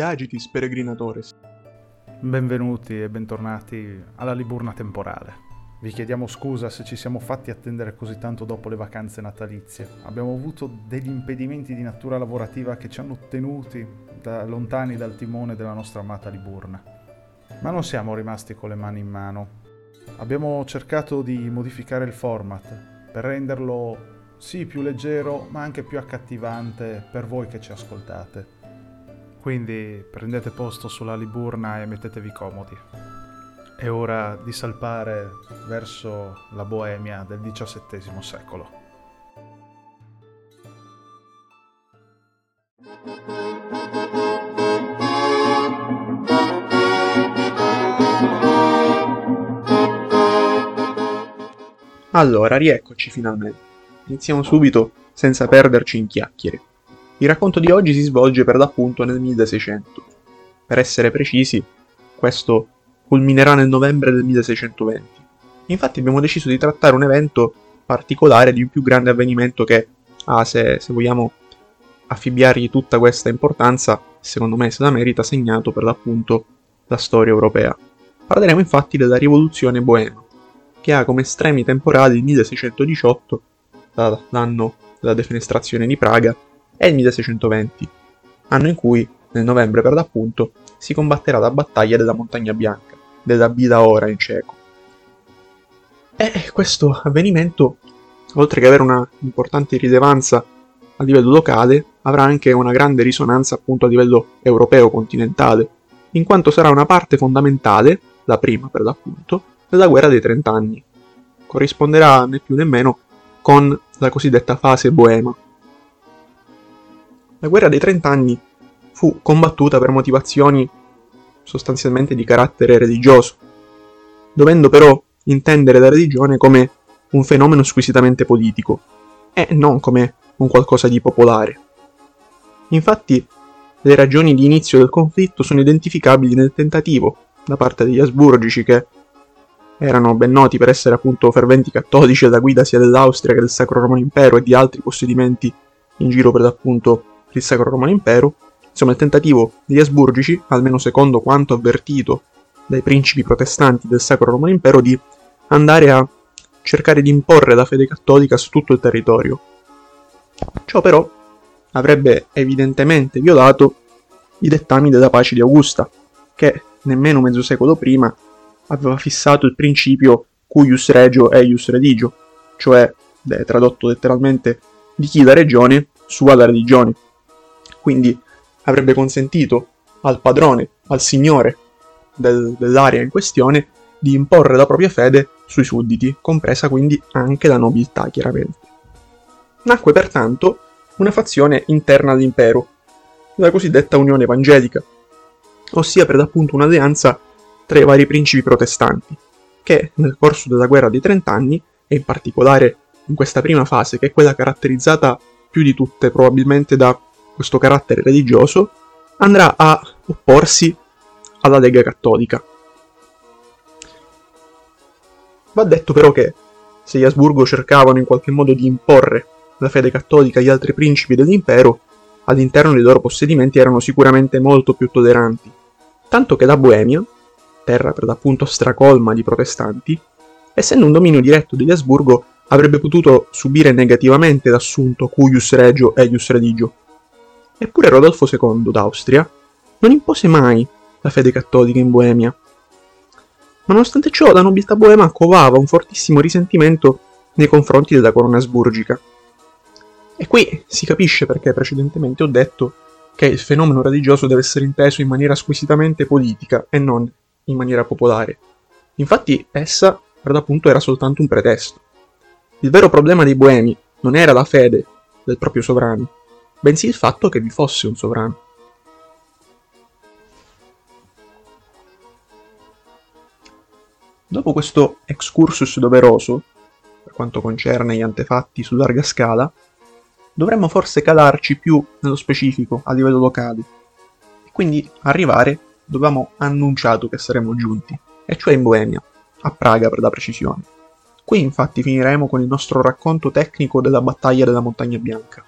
Agitis peregrinatores. Benvenuti e bentornati alla Liburna temporale. Vi chiediamo scusa se ci siamo fatti attendere così tanto dopo le vacanze natalizie. Abbiamo avuto degli impedimenti di natura lavorativa che ci hanno tenuti da lontani dal timone della nostra amata Liburna. Ma non siamo rimasti con le mani in mano. Abbiamo cercato di modificare il format per renderlo sì più leggero ma anche più accattivante per voi che ci ascoltate. Quindi prendete posto sulla Liburna e mettetevi comodi. È ora di salpare verso la Boemia del XVII secolo. Allora, rieccoci finalmente. Iniziamo subito senza perderci in chiacchiere. Il racconto di oggi si svolge per l'appunto nel 1600. Per essere precisi, questo culminerà nel novembre del 1620. Infatti abbiamo deciso di trattare un evento particolare di un più grande avvenimento che ha, se, se vogliamo affibbiargli tutta questa importanza, secondo me se la merita, segnato per l'appunto la storia europea. Parleremo infatti della rivoluzione boema, che ha come estremi temporali il 1618 l'anno della defenestrazione di Praga, e il 1620, anno in cui, nel novembre per l'appunto, si combatterà la battaglia della Montagna Bianca, della Bida Ora in ceco. E questo avvenimento, oltre che avere una importante rilevanza a livello locale, avrà anche una grande risonanza appunto a livello europeo continentale, in quanto sarà una parte fondamentale, la prima per l'appunto, della guerra dei trent'anni. Corrisponderà né più né meno con la cosiddetta fase boema. La guerra dei trent'anni fu combattuta per motivazioni sostanzialmente di carattere religioso, dovendo però intendere la religione come un fenomeno squisitamente politico e non come un qualcosa di popolare. Infatti, le ragioni di inizio del conflitto sono identificabili nel tentativo, da parte degli asburgici che erano ben noti per essere appunto ferventi cattolici alla guida sia dell'Austria che del Sacro Romano Impero e di altri possedimenti in giro per l'appunto il Sacro Romano Impero, insomma il tentativo degli Asburgici, almeno secondo quanto avvertito dai principi protestanti del Sacro Romano Impero, di andare a cercare di imporre la fede cattolica su tutto il territorio. Ciò però avrebbe evidentemente violato i dettami della pace di Augusta, che nemmeno mezzo secolo prima aveva fissato il principio cuius regio eius religio, cioè, tradotto letteralmente, di chi la regione sua la religione. Quindi avrebbe consentito al padrone, al signore del, dell'area in questione, di imporre la propria fede sui sudditi, compresa quindi anche la nobiltà, chiaramente. Nacque pertanto una fazione interna all'impero, la cosiddetta Unione Evangelica, ossia per l'appunto un'alleanza tra i vari principi protestanti, che nel corso della guerra dei trent'anni, e in particolare in questa prima fase, che è quella caratterizzata più di tutte probabilmente da questo carattere religioso, andrà a opporsi alla Lega Cattolica. Va detto però che se gli Asburgo cercavano in qualche modo di imporre la fede cattolica agli altri principi dell'impero, all'interno dei loro possedimenti erano sicuramente molto più tolleranti, tanto che la Boemia, terra per l'appunto stracolma di protestanti, essendo un dominio diretto degli Asburgo, avrebbe potuto subire negativamente l'assunto cuius regio eius religio. Eppure Rodolfo II d'Austria non impose mai la fede cattolica in Boemia. Ma nonostante ciò, la nobiltà boema covava un fortissimo risentimento nei confronti della corona asburgica. E qui si capisce perché precedentemente ho detto che il fenomeno religioso deve essere inteso in maniera squisitamente politica e non in maniera popolare. Infatti essa, per l'appunto, era soltanto un pretesto. Il vero problema dei boemi non era la fede del proprio sovrano, bensì il fatto che vi fosse un sovrano. Dopo questo excursus doveroso, per quanto concerne gli antefatti su larga scala, dovremmo forse calarci più nello specifico a livello locale e quindi arrivare dove abbiamo annunciato che saremmo giunti, e cioè in Boemia, a Praga per la precisione. Qui infatti finiremo con il nostro racconto tecnico della battaglia della Montagna Bianca.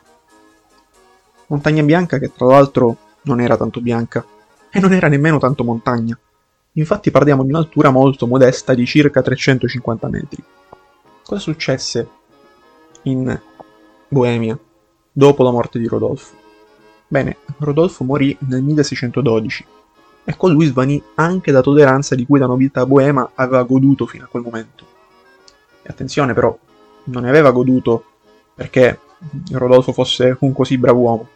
Montagna Bianca che tra l'altro non era tanto bianca, e non era nemmeno tanto montagna. Infatti parliamo di un'altura molto modesta di circa 350 metri. Cosa successe in Boemia dopo la morte di Rodolfo? Bene, Rodolfo morì nel 1612 e con lui svanì anche la tolleranza di cui la nobiltà boema aveva goduto fino a quel momento. E attenzione però, non ne aveva goduto perché Rodolfo fosse un così bravo uomo,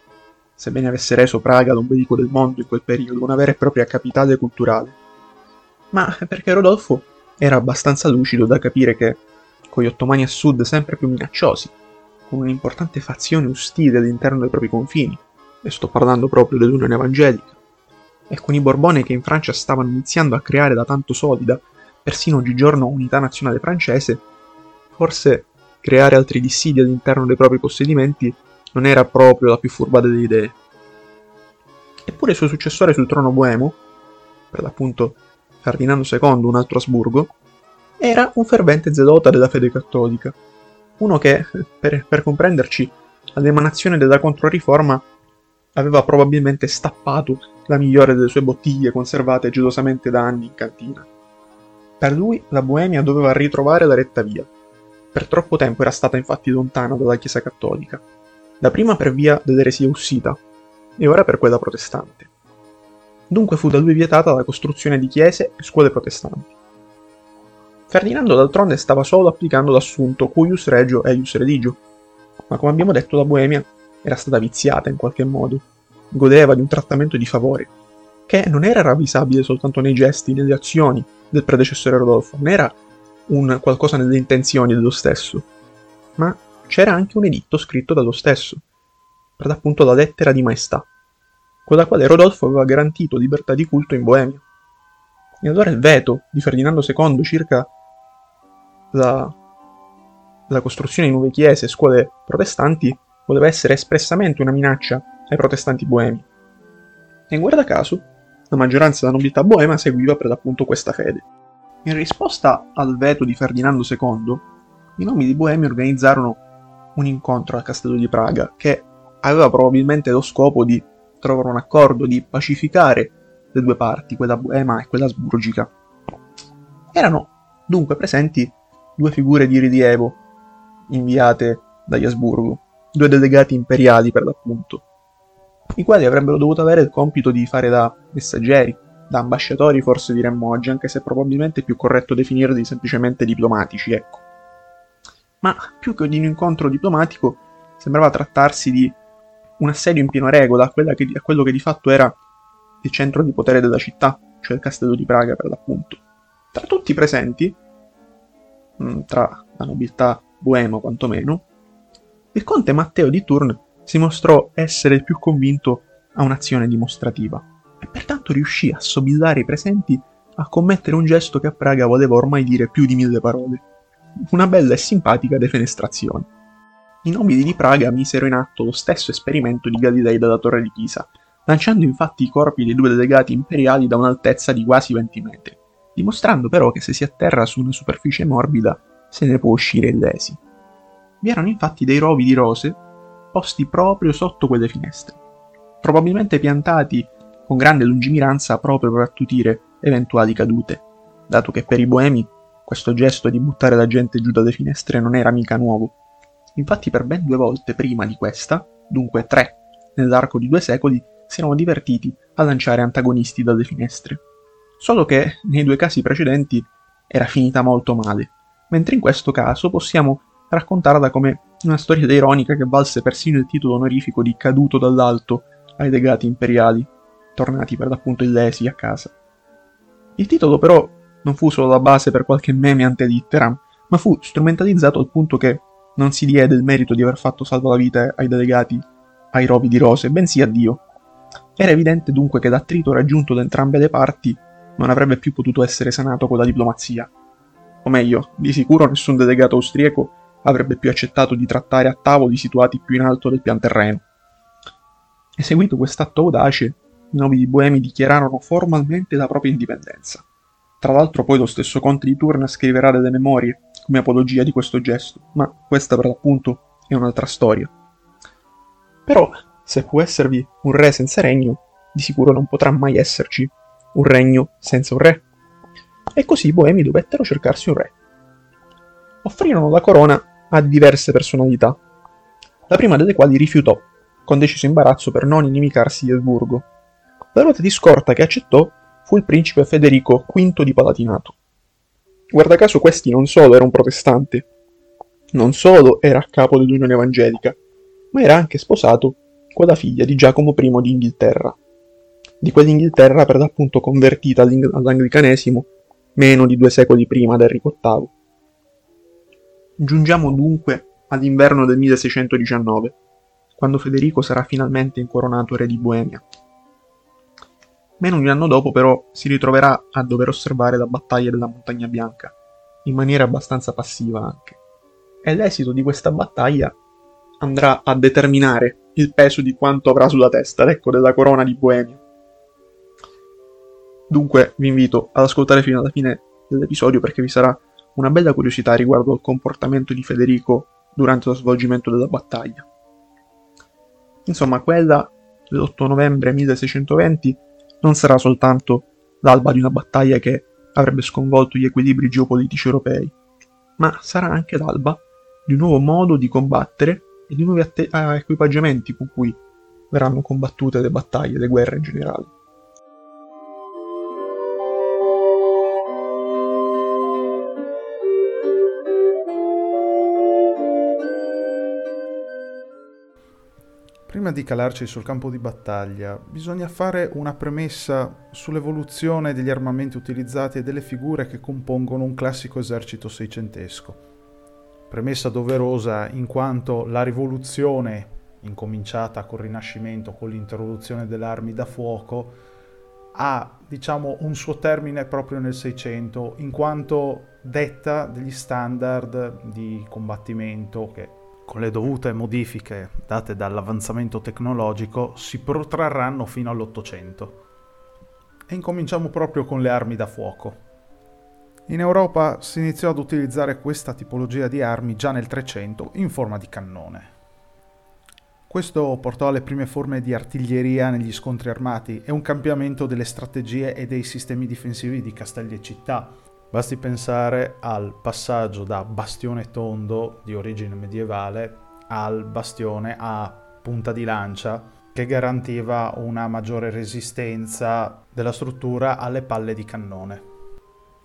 sebbene avesse reso Praga l'ombelico del mondo in quel periodo, una vera e propria capitale culturale, ma perché Rodolfo era abbastanza lucido da capire che, con gli ottomani a sud sempre più minacciosi, con un'importante fazione ostile all'interno dei propri confini, e sto parlando proprio dell'Unione Evangelica, e con i Borbone che in Francia stavano iniziando a creare da tanto solida, persino oggigiorno, unità nazionale francese, forse creare altri dissidi all'interno dei propri possedimenti non era proprio la più furba delle idee. Eppure il suo successore sul trono boemo, per l'appunto Ferdinando II, un altro Asburgo, era un fervente zelota della fede cattolica, uno che, per, per comprenderci, all'emanazione della Controriforma aveva probabilmente stappato la migliore delle sue bottiglie conservate gelosamente da anni in cantina. Per lui la Boemia doveva ritrovare la retta via. Per troppo tempo era stata infatti lontana dalla Chiesa cattolica, dapprima per via dell'eresia ussita e ora per quella protestante. Dunque fu da lui vietata la costruzione di chiese e scuole protestanti. Ferdinando d'altronde stava solo applicando l'assunto cuius regio eius religio, ma come abbiamo detto la Boemia era stata viziata in qualche modo, godeva di un trattamento di favore, che non era ravvisabile soltanto nei gesti, nelle azioni del predecessore Rodolfo, non era un qualcosa nelle intenzioni dello stesso, ma c'era anche un editto scritto dallo stesso, per l'appunto la lettera di maestà, con la quale Rodolfo aveva garantito libertà di culto in Boemia. E allora il veto di Ferdinando II circa la, la costruzione di nuove chiese e scuole protestanti voleva essere espressamente una minaccia ai protestanti boemi. E guarda caso, la maggioranza della nobiltà boema seguiva per l'appunto questa fede. In risposta al veto di Ferdinando II, i nomi di Boemi organizzarono un incontro al castello di Praga che aveva probabilmente lo scopo di trovare un accordo, di pacificare le due parti, quella boema e quella asburgica. Erano dunque presenti due figure di rilievo inviate dagli Asburgo, due delegati imperiali per l'appunto, i quali avrebbero dovuto avere il compito di fare da messaggeri, da ambasciatori forse diremmo oggi, anche se probabilmente è più corretto definirli semplicemente diplomatici, ecco. Ma più che di un incontro diplomatico, sembrava trattarsi di un assedio in piena regola a, che, a quello che di fatto era il centro di potere della città, cioè il castello di Praga per l'appunto. Tra tutti i presenti, mm, tra la nobiltà boemo quantomeno, il conte Matteo di Turn si mostrò essere il più convinto a un'azione dimostrativa e pertanto riuscì a sobillare i presenti a commettere un gesto che a Praga voleva ormai dire più di mille parole. Una bella e simpatica defenestrazione. I nobili di Praga misero in atto lo stesso esperimento di Galilei dalla torre di Pisa, lanciando infatti i corpi dei due delegati imperiali da un'altezza di quasi 20 metri, dimostrando però che se si atterra su una superficie morbida se ne può uscire illesi. Vi erano infatti dei rovi di rose posti proprio sotto quelle finestre, probabilmente piantati con grande lungimiranza proprio per attutire eventuali cadute, dato che per i boemi questo gesto di buttare la gente giù dalle finestre non era mica nuovo. Infatti per ben due volte prima di questa, dunque tre, nell'arco di due secoli, si erano divertiti a lanciare antagonisti dalle finestre. Solo che nei due casi precedenti era finita molto male, mentre in questo caso possiamo raccontarla come una storia ironica che valse persino il titolo onorifico di caduto dall'alto ai legati imperiali, tornati per l'appunto illesi a casa. Il titolo però non fu solo la base per qualche meme ante litteram, ma fu strumentalizzato al punto che non si diede il merito di aver fatto salva la vita ai delegati ai rovi di rose, bensì a Dio. Era evidente dunque che l'attrito raggiunto da entrambe le parti non avrebbe più potuto essere sanato con la diplomazia. O meglio, di sicuro nessun delegato austriaco avrebbe più accettato di trattare a tavoli situati più in alto del pian terreno. Eseguito quest'atto audace, i nobili boemi dichiararono formalmente la propria indipendenza. Tra l'altro poi lo stesso conte di Turna scriverà delle memorie come apologia di questo gesto, ma questa per l'appunto è un'altra storia. Però, se può esservi un re senza regno, di sicuro non potrà mai esserci un regno senza un re. E così i boemi dovettero cercarsi un re. Offrirono la corona a diverse personalità, la prima delle quali rifiutò, con deciso imbarazzo per non inimicarsi di Asburgo. La ruota di scorta che accettò fu il principe Federico V di Palatinato. Guarda caso questi non solo era un protestante, non solo era a capo dell'Unione Evangelica, ma era anche sposato con la figlia di Giacomo I d'Inghilterra, di quell'Inghilterra per l'appunto convertita all'anglicanesimo meno di due secoli prima da VIII. Giungiamo dunque all'inverno del 1619, quando Federico sarà finalmente incoronato re di Boemia. Meno di un anno dopo, però, si ritroverà a dover osservare la battaglia della Montagna Bianca, in maniera abbastanza passiva anche. E l'esito di questa battaglia andrà a determinare il peso di quanto avrà sulla testa, ecco, della corona di Boemia. Dunque vi invito ad ascoltare fino alla fine dell'episodio perché vi sarà una bella curiosità riguardo al comportamento di Federico durante lo svolgimento della battaglia. Insomma, quella dell'8 novembre 1620 non sarà soltanto l'alba di una battaglia che avrebbe sconvolto gli equilibri geopolitici europei, ma sarà anche l'alba di un nuovo modo di combattere e di nuovi atte- equipaggiamenti con cui verranno combattute le battaglie, le guerre in generale. Prima di calarci sul campo di battaglia, bisogna fare una premessa sull'evoluzione degli armamenti utilizzati e delle figure che compongono un classico esercito seicentesco. Premessa doverosa in quanto la rivoluzione, incominciata col Rinascimento, con l'introduzione delle armi da fuoco, ha diciamo un suo termine proprio nel Seicento, in quanto detta degli standard di combattimento che con le dovute modifiche date dall'avanzamento tecnologico, si protrarranno fino all'Ottocento. E incominciamo proprio con le armi da fuoco. In Europa si iniziò ad utilizzare questa tipologia di armi già nel 300 in forma di cannone. Questo portò alle prime forme di artiglieria negli scontri armati e un cambiamento delle strategie e dei sistemi difensivi di castelli e città, Basti pensare al passaggio da bastione tondo di origine medievale al bastione a punta di lancia che garantiva una maggiore resistenza della struttura alle palle di cannone.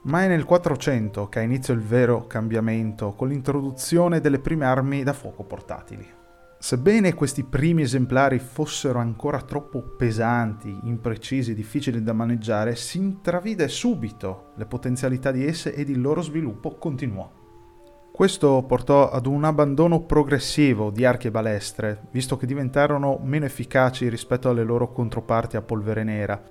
Ma è nel 400 che ha inizio il vero cambiamento con l'introduzione delle prime armi da fuoco portatili. Sebbene questi primi esemplari fossero ancora troppo pesanti, imprecisi, difficili da maneggiare, si intravide subito le potenzialità di esse ed il loro sviluppo continuò. Questo portò ad un abbandono progressivo di archi e balestre, visto che diventarono meno efficaci rispetto alle loro controparti a polvere nera.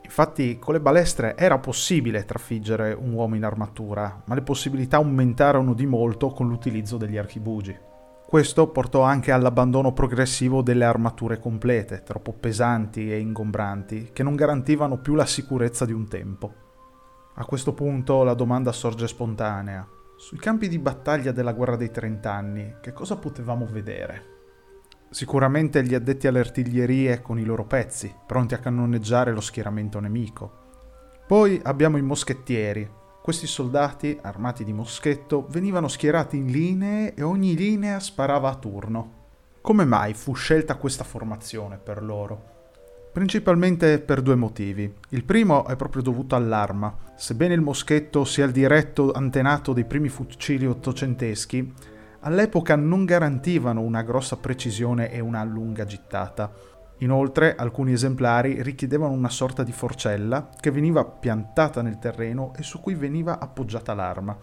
Infatti con le balestre era possibile trafiggere un uomo in armatura, ma le possibilità aumentarono di molto con l'utilizzo degli archibugi. Questo portò anche all'abbandono progressivo delle armature complete, troppo pesanti e ingombranti, che non garantivano più la sicurezza di un tempo. A questo punto la domanda sorge spontanea. Sui campi di battaglia della guerra dei trent'anni, che cosa potevamo vedere? Sicuramente gli addetti alle artiglierie con i loro pezzi, pronti a cannoneggiare lo schieramento nemico. Poi abbiamo i moschettieri, questi soldati, armati di moschetto, venivano schierati in linee e ogni linea sparava a turno. Come mai fu scelta questa formazione per loro? Principalmente per due motivi. Il primo è proprio dovuto all'arma. Sebbene il moschetto sia il diretto antenato dei primi fucili ottocenteschi, all'epoca non garantivano una grossa precisione e una lunga gittata. Inoltre alcuni esemplari richiedevano una sorta di forcella che veniva piantata nel terreno e su cui veniva appoggiata l'arma.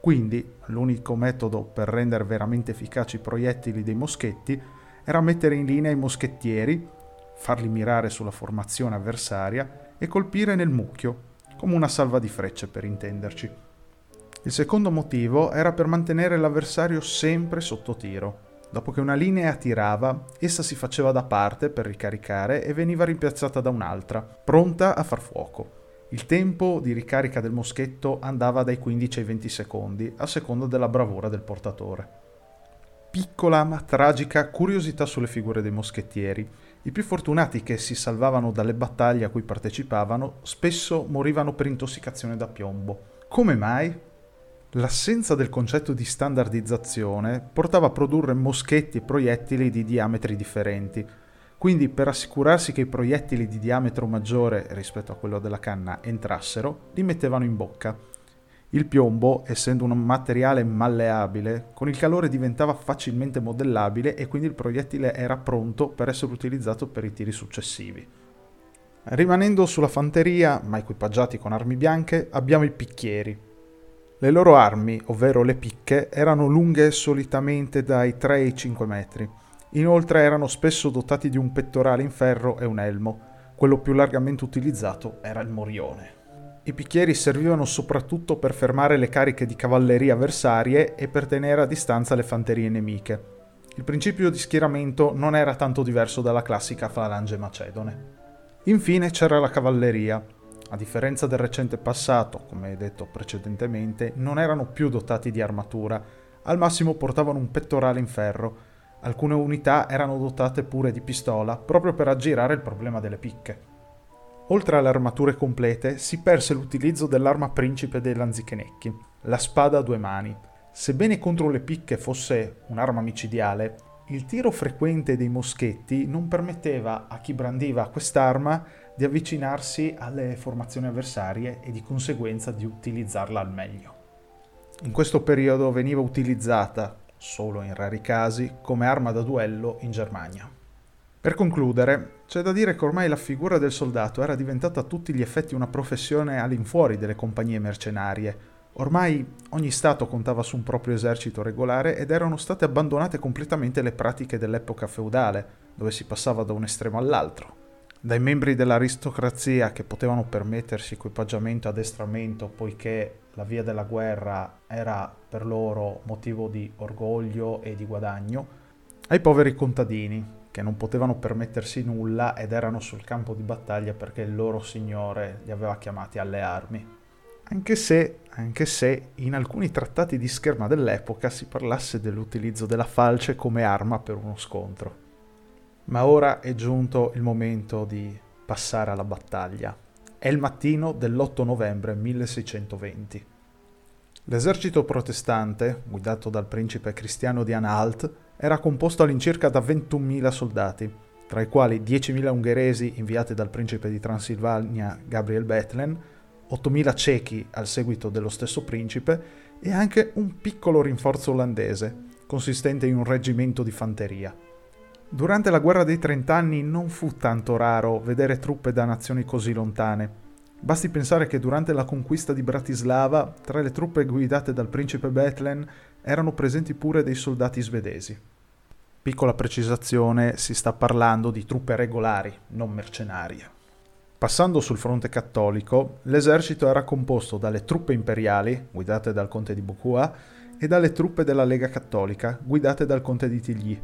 Quindi l'unico metodo per rendere veramente efficaci i proiettili dei moschetti era mettere in linea i moschettieri, farli mirare sulla formazione avversaria e colpire nel mucchio, come una salva di frecce per intenderci. Il secondo motivo era per mantenere l'avversario sempre sotto tiro. Dopo che una linea tirava, essa si faceva da parte per ricaricare e veniva rimpiazzata da un'altra, pronta a far fuoco. Il tempo di ricarica del moschetto andava dai 15 ai 20 secondi, a seconda della bravura del portatore. Piccola ma tragica curiosità sulle figure dei moschettieri. I più fortunati che si salvavano dalle battaglie a cui partecipavano spesso morivano per intossicazione da piombo. Come mai? L'assenza del concetto di standardizzazione portava a produrre moschetti e proiettili di diametri differenti. Quindi per assicurarsi che i proiettili di diametro maggiore rispetto a quello della canna entrassero, li mettevano in bocca. Il piombo, essendo un materiale malleabile, con il calore diventava facilmente modellabile e quindi il proiettile era pronto per essere utilizzato per i tiri successivi. Rimanendo sulla fanteria, ma equipaggiati con armi bianche, abbiamo i picchieri, le loro armi, ovvero le picche, erano lunghe solitamente dai 3 ai 5 metri. Inoltre erano spesso dotati di un pettorale in ferro e un elmo. Quello più largamente utilizzato era il morione. I picchieri servivano soprattutto per fermare le cariche di cavalleria avversarie e per tenere a distanza le fanterie nemiche. Il principio di schieramento non era tanto diverso dalla classica falange macedone. Infine c'era la cavalleria, a differenza del recente passato, come detto precedentemente, non erano più dotati di armatura, al massimo portavano un pettorale in ferro. Alcune unità erano dotate pure di pistola, proprio per aggirare il problema delle picche. Oltre alle armature complete, si perse l'utilizzo dell'arma principe dei lanzichenecchi, la spada a due mani. Sebbene contro le picche fosse un'arma micidiale, il tiro frequente dei moschetti non permetteva a chi brandiva quest'arma di avvicinarsi alle formazioni avversarie e di conseguenza di utilizzarla al meglio. In questo periodo veniva utilizzata, solo in rari casi, come arma da duello in Germania. Per concludere, c'è da dire che ormai la figura del soldato era diventata a tutti gli effetti una professione all'infuori delle compagnie mercenarie. Ormai ogni Stato contava su un proprio esercito regolare ed erano state abbandonate completamente le pratiche dell'epoca feudale, dove si passava da un estremo all'altro dai membri dell'aristocrazia che potevano permettersi equipaggiamento e addestramento poiché la via della guerra era per loro motivo di orgoglio e di guadagno, ai poveri contadini che non potevano permettersi nulla ed erano sul campo di battaglia perché il loro signore li aveva chiamati alle armi. Anche se, anche se in alcuni trattati di scherma dell'epoca si parlasse dell'utilizzo della falce come arma per uno scontro. Ma ora è giunto il momento di passare alla battaglia. È il mattino dell'8 novembre 1620. L'esercito protestante, guidato dal principe cristiano di Anhalt, era composto all'incirca da 21.000 soldati, tra i quali 10.000 ungheresi inviati dal principe di Transilvania Gabriel Bethlen, 8.000 cechi al seguito dello stesso principe e anche un piccolo rinforzo olandese, consistente in un reggimento di fanteria. Durante la guerra dei trent'anni non fu tanto raro vedere truppe da nazioni così lontane. Basti pensare che durante la conquista di Bratislava, tra le truppe guidate dal principe Bethlen, erano presenti pure dei soldati svedesi. Piccola precisazione, si sta parlando di truppe regolari, non mercenarie. Passando sul fronte cattolico, l'esercito era composto dalle truppe imperiali, guidate dal conte di Bocua, e dalle truppe della Lega Cattolica, guidate dal conte di Tilly,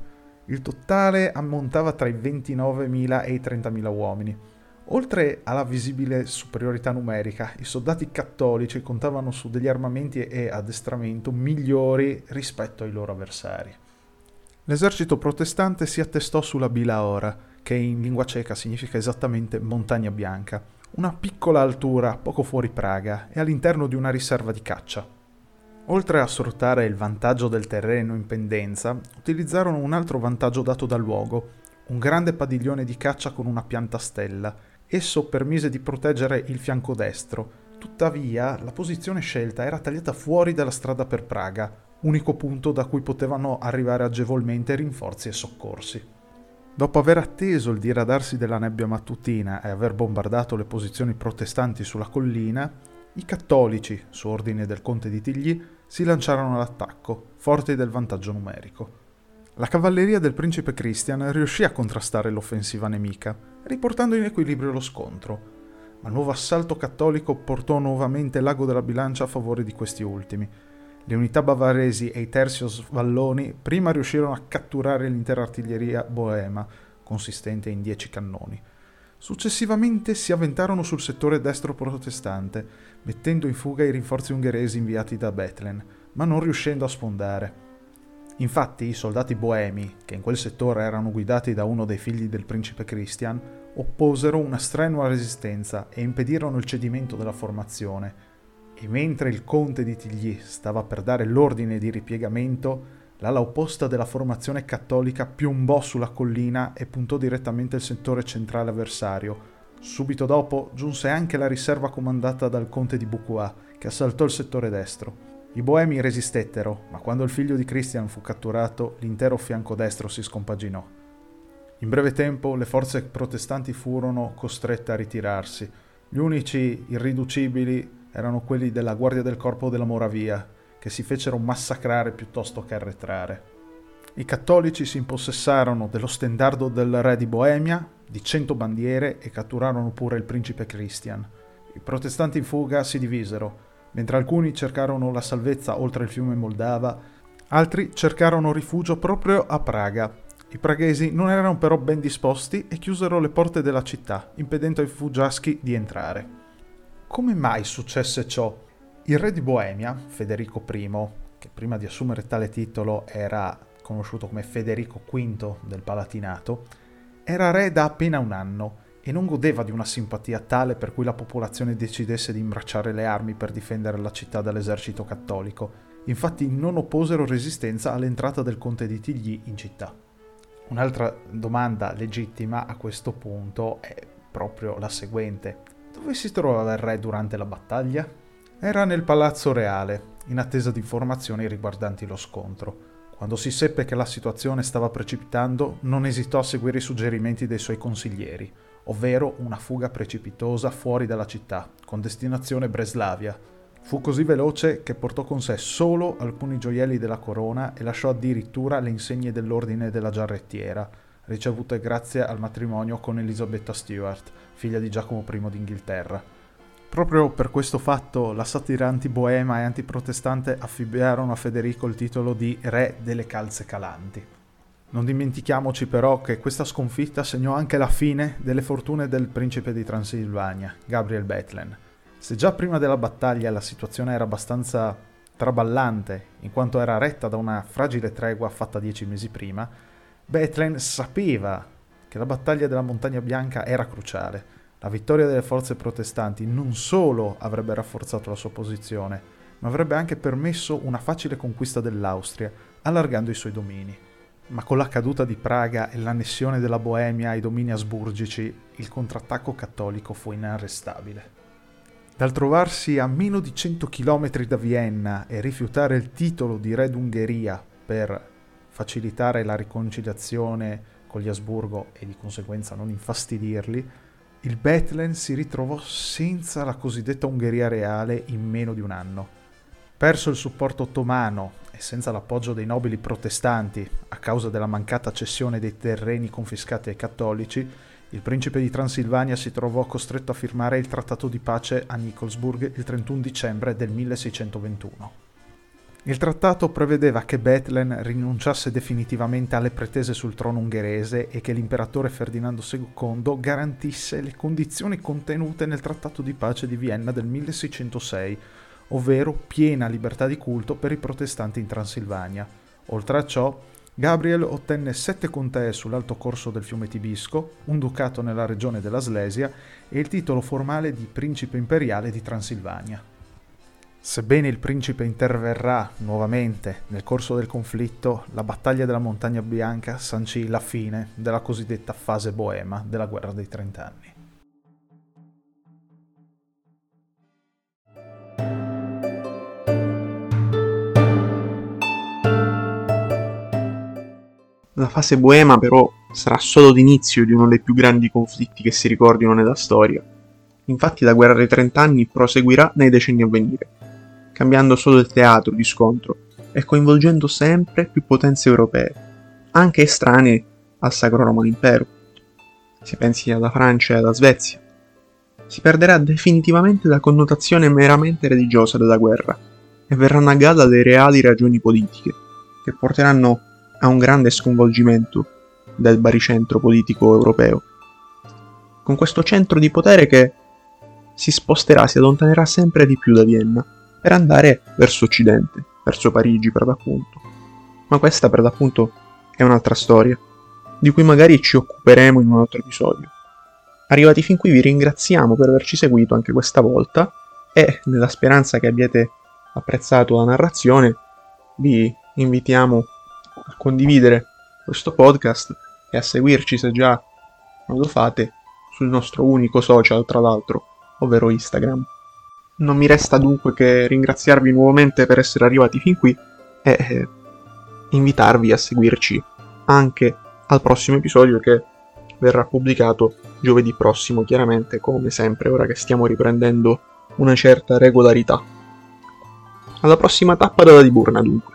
il totale ammontava tra i 29.000 e i 30.000 uomini. Oltre alla visibile superiorità numerica, i soldati cattolici contavano su degli armamenti e addestramento migliori rispetto ai loro avversari. L'esercito protestante si attestò sulla Bilaora, che in lingua ceca significa esattamente montagna bianca, una piccola altura poco fuori Praga e all'interno di una riserva di caccia. Oltre a sfruttare il vantaggio del terreno in pendenza, utilizzarono un altro vantaggio dato dal luogo, un grande padiglione di caccia con una pianta stella. Esso permise di proteggere il fianco destro, tuttavia la posizione scelta era tagliata fuori dalla strada per Praga, unico punto da cui potevano arrivare agevolmente rinforzi e soccorsi. Dopo aver atteso il diradarsi della nebbia mattutina e aver bombardato le posizioni protestanti sulla collina, i cattolici, su ordine del conte di Tigli, si lanciarono all'attacco, forti del vantaggio numerico. La cavalleria del principe Christian riuscì a contrastare l'offensiva nemica, riportando in equilibrio lo scontro, ma il nuovo assalto cattolico portò nuovamente l'ago della bilancia a favore di questi ultimi. Le unità bavaresi e i terzios valloni prima riuscirono a catturare l'intera artiglieria boema, consistente in 10 cannoni, Successivamente si avventarono sul settore destro protestante, mettendo in fuga i rinforzi ungheresi inviati da Bethlen, ma non riuscendo a sfondare. Infatti i soldati boemi, che in quel settore erano guidati da uno dei figli del principe Christian, opposero una strenua resistenza e impedirono il cedimento della formazione. E mentre il conte di Tigli stava per dare l'ordine di ripiegamento, l'ala opposta della formazione cattolica piombò sulla collina e puntò direttamente il settore centrale avversario. Subito dopo giunse anche la riserva comandata dal conte di Bucua, che assaltò il settore destro. I boemi resistettero, ma quando il figlio di Christian fu catturato, l'intero fianco destro si scompaginò. In breve tempo le forze protestanti furono costrette a ritirarsi. Gli unici irriducibili erano quelli della Guardia del Corpo della Moravia, che si fecero massacrare piuttosto che arretrare. I cattolici si impossessarono dello stendardo del re di Boemia, di cento bandiere e catturarono pure il principe Christian. I protestanti in fuga si divisero, mentre alcuni cercarono la salvezza oltre il fiume Moldava, altri cercarono rifugio proprio a Praga, i praghesi non erano però ben disposti e chiusero le porte della città, impedendo ai fuggiaschi di entrare. Come mai successe ciò? Il re di Boemia, Federico I, che prima di assumere tale titolo era conosciuto come Federico V del Palatinato, era re da appena un anno e non godeva di una simpatia tale per cui la popolazione decidesse di imbracciare le armi per difendere la città dall'esercito cattolico. Infatti non opposero resistenza all'entrata del conte di Tigli in città. Un'altra domanda legittima a questo punto è proprio la seguente. Dove si trovava il re durante la battaglia? Era nel palazzo reale, in attesa di informazioni riguardanti lo scontro. Quando si seppe che la situazione stava precipitando, non esitò a seguire i suggerimenti dei suoi consiglieri, ovvero una fuga precipitosa fuori dalla città, con destinazione Breslavia, Fu così veloce che portò con sé solo alcuni gioielli della corona e lasciò addirittura le insegne dell'ordine della giarrettiera, ricevute grazie al matrimonio con Elisabetta Stuart, figlia di Giacomo I d'Inghilterra. Proprio per questo fatto la satira anti-boema e antiprotestante affibbiarono a Federico il titolo di Re delle calze calanti. Non dimentichiamoci però che questa sconfitta segnò anche la fine delle fortune del principe di Transilvania, Gabriel Bethlen, se già prima della battaglia la situazione era abbastanza traballante, in quanto era retta da una fragile tregua fatta dieci mesi prima, Bethlen sapeva che la battaglia della Montagna Bianca era cruciale. La vittoria delle forze protestanti non solo avrebbe rafforzato la sua posizione, ma avrebbe anche permesso una facile conquista dell'Austria, allargando i suoi domini. Ma con la caduta di Praga e l'annessione della Boemia ai domini asburgici, il contrattacco cattolico fu inarrestabile. Dal trovarsi a meno di 100 km da Vienna e rifiutare il titolo di re d'Ungheria per facilitare la riconciliazione con gli Asburgo e di conseguenza non infastidirli, il Bethlen si ritrovò senza la cosiddetta Ungheria reale in meno di un anno. Perso il supporto ottomano e senza l'appoggio dei nobili protestanti a causa della mancata cessione dei terreni confiscati ai cattolici, il principe di Transilvania si trovò costretto a firmare il trattato di pace a Nikolsburg il 31 dicembre del 1621. Il trattato prevedeva che Bethlen rinunciasse definitivamente alle pretese sul trono ungherese e che l'imperatore Ferdinando II garantisse le condizioni contenute nel trattato di pace di Vienna del 1606, ovvero piena libertà di culto per i protestanti in Transilvania. Oltre a ciò, Gabriel ottenne sette contee sull'alto corso del fiume Tibisco, un ducato nella regione della Slesia e il titolo formale di principe imperiale di Transilvania. Sebbene il principe interverrà nuovamente nel corso del conflitto, la battaglia della Montagna Bianca sancì la fine della cosiddetta fase boema della guerra dei trent'anni. La fase boema però sarà solo l'inizio di uno dei più grandi conflitti che si ricordino nella storia. Infatti la guerra dei trent'anni proseguirà nei decenni a venire, cambiando solo il teatro di scontro e coinvolgendo sempre più potenze europee, anche estranee al Sacro Romano Impero. Si pensi alla Francia e alla Svezia. Si perderà definitivamente la connotazione meramente religiosa della guerra e verranno a galla le reali ragioni politiche, che porteranno a un grande sconvolgimento del baricentro politico europeo. Con questo centro di potere che si sposterà, si allontanerà sempre di più da Vienna per andare verso occidente, verso Parigi per l'appunto. Ma questa per l'appunto è un'altra storia, di cui magari ci occuperemo in un altro episodio. Arrivati fin qui vi ringraziamo per averci seguito anche questa volta e nella speranza che abbiate apprezzato la narrazione vi invitiamo a condividere questo podcast e a seguirci se già non lo fate sul nostro unico social tra l'altro, ovvero Instagram. Non mi resta dunque che ringraziarvi nuovamente per essere arrivati fin qui e eh, invitarvi a seguirci anche al prossimo episodio che verrà pubblicato giovedì prossimo, chiaramente come sempre, ora che stiamo riprendendo una certa regolarità. Alla prossima tappa dalla Liburna dunque.